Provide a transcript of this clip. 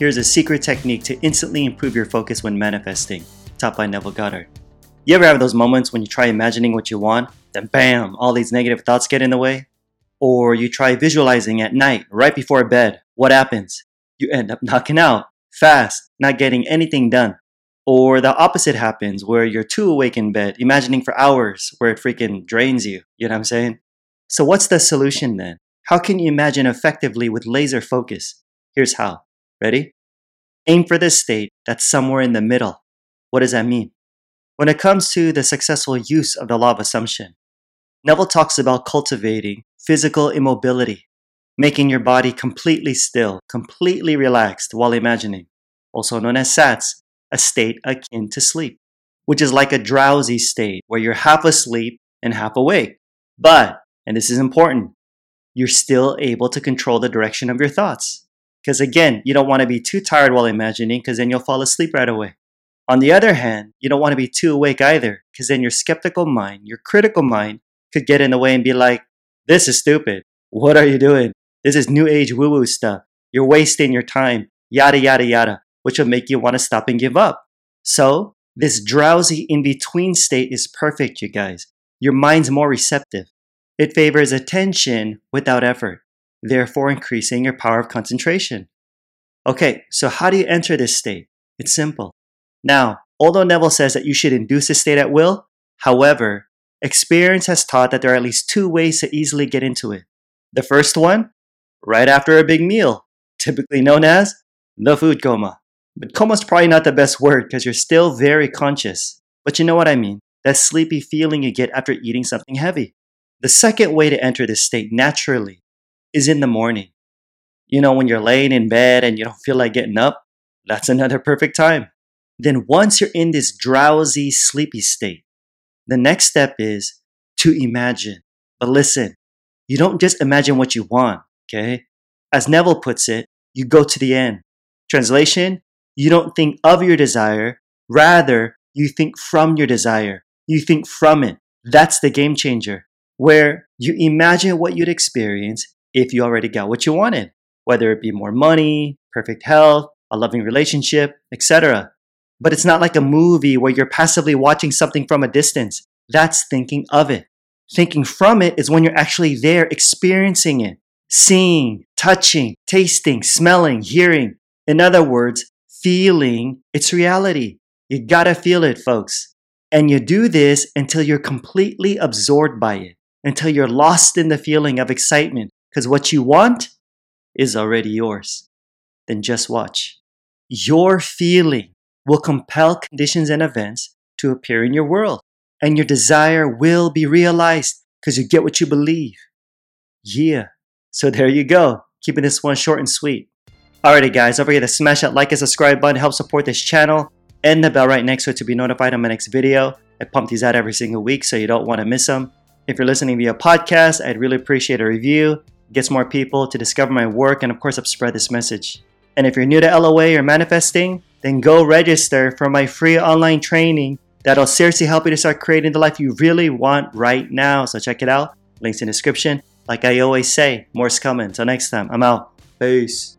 Here's a secret technique to instantly improve your focus when manifesting, taught by Neville Goddard. You ever have those moments when you try imagining what you want, then bam, all these negative thoughts get in the way? Or you try visualizing at night, right before bed. What happens? You end up knocking out, fast, not getting anything done. Or the opposite happens where you're too awake in bed, imagining for hours, where it freaking drains you. You know what I'm saying? So, what's the solution then? How can you imagine effectively with laser focus? Here's how. Ready? Aim for this state that's somewhere in the middle. What does that mean? When it comes to the successful use of the law of assumption, Neville talks about cultivating physical immobility, making your body completely still, completely relaxed while imagining, also known as SATS, a state akin to sleep, which is like a drowsy state where you're half asleep and half awake. But, and this is important, you're still able to control the direction of your thoughts. Because again, you don't want to be too tired while imagining because then you'll fall asleep right away. On the other hand, you don't want to be too awake either because then your skeptical mind, your critical mind, could get in the way and be like, this is stupid. What are you doing? This is new age woo woo stuff. You're wasting your time, yada, yada, yada, which will make you want to stop and give up. So, this drowsy in between state is perfect, you guys. Your mind's more receptive. It favors attention without effort therefore increasing your power of concentration. Okay, so how do you enter this state? It's simple. Now, although Neville says that you should induce this state at will, however, experience has taught that there are at least two ways to easily get into it. The first one, right after a big meal, typically known as the food coma. But coma is probably not the best word because you're still very conscious. But you know what I mean that sleepy feeling you get after eating something heavy. The second way to enter this state naturally is in the morning. You know, when you're laying in bed and you don't feel like getting up, that's another perfect time. Then, once you're in this drowsy, sleepy state, the next step is to imagine. But listen, you don't just imagine what you want, okay? As Neville puts it, you go to the end. Translation, you don't think of your desire, rather, you think from your desire. You think from it. That's the game changer, where you imagine what you'd experience if you already got what you wanted, whether it be more money, perfect health, a loving relationship, etc. But it's not like a movie where you're passively watching something from a distance. That's thinking of it. Thinking from it is when you're actually there experiencing it, seeing, touching, tasting, smelling, hearing. In other words, feeling its reality. You gotta feel it, folks. And you do this until you're completely absorbed by it, until you're lost in the feeling of excitement, because what you want is already yours. Then just watch. Your feeling will compel conditions and events to appear in your world, and your desire will be realized because you get what you believe. Yeah. So there you go. Keeping this one short and sweet. Alrighty, guys, don't forget to smash that like and subscribe button, help support this channel, and the bell right next to it to be notified on my next video. I pump these out every single week, so you don't want to miss them. If you're listening via podcast, I'd really appreciate a review gets more people to discover my work, and of course, help spread this message. And if you're new to LOA or manifesting, then go register for my free online training that'll seriously help you to start creating the life you really want right now. So check it out. Links in the description. Like I always say, more's coming. Until next time, I'm out. Peace.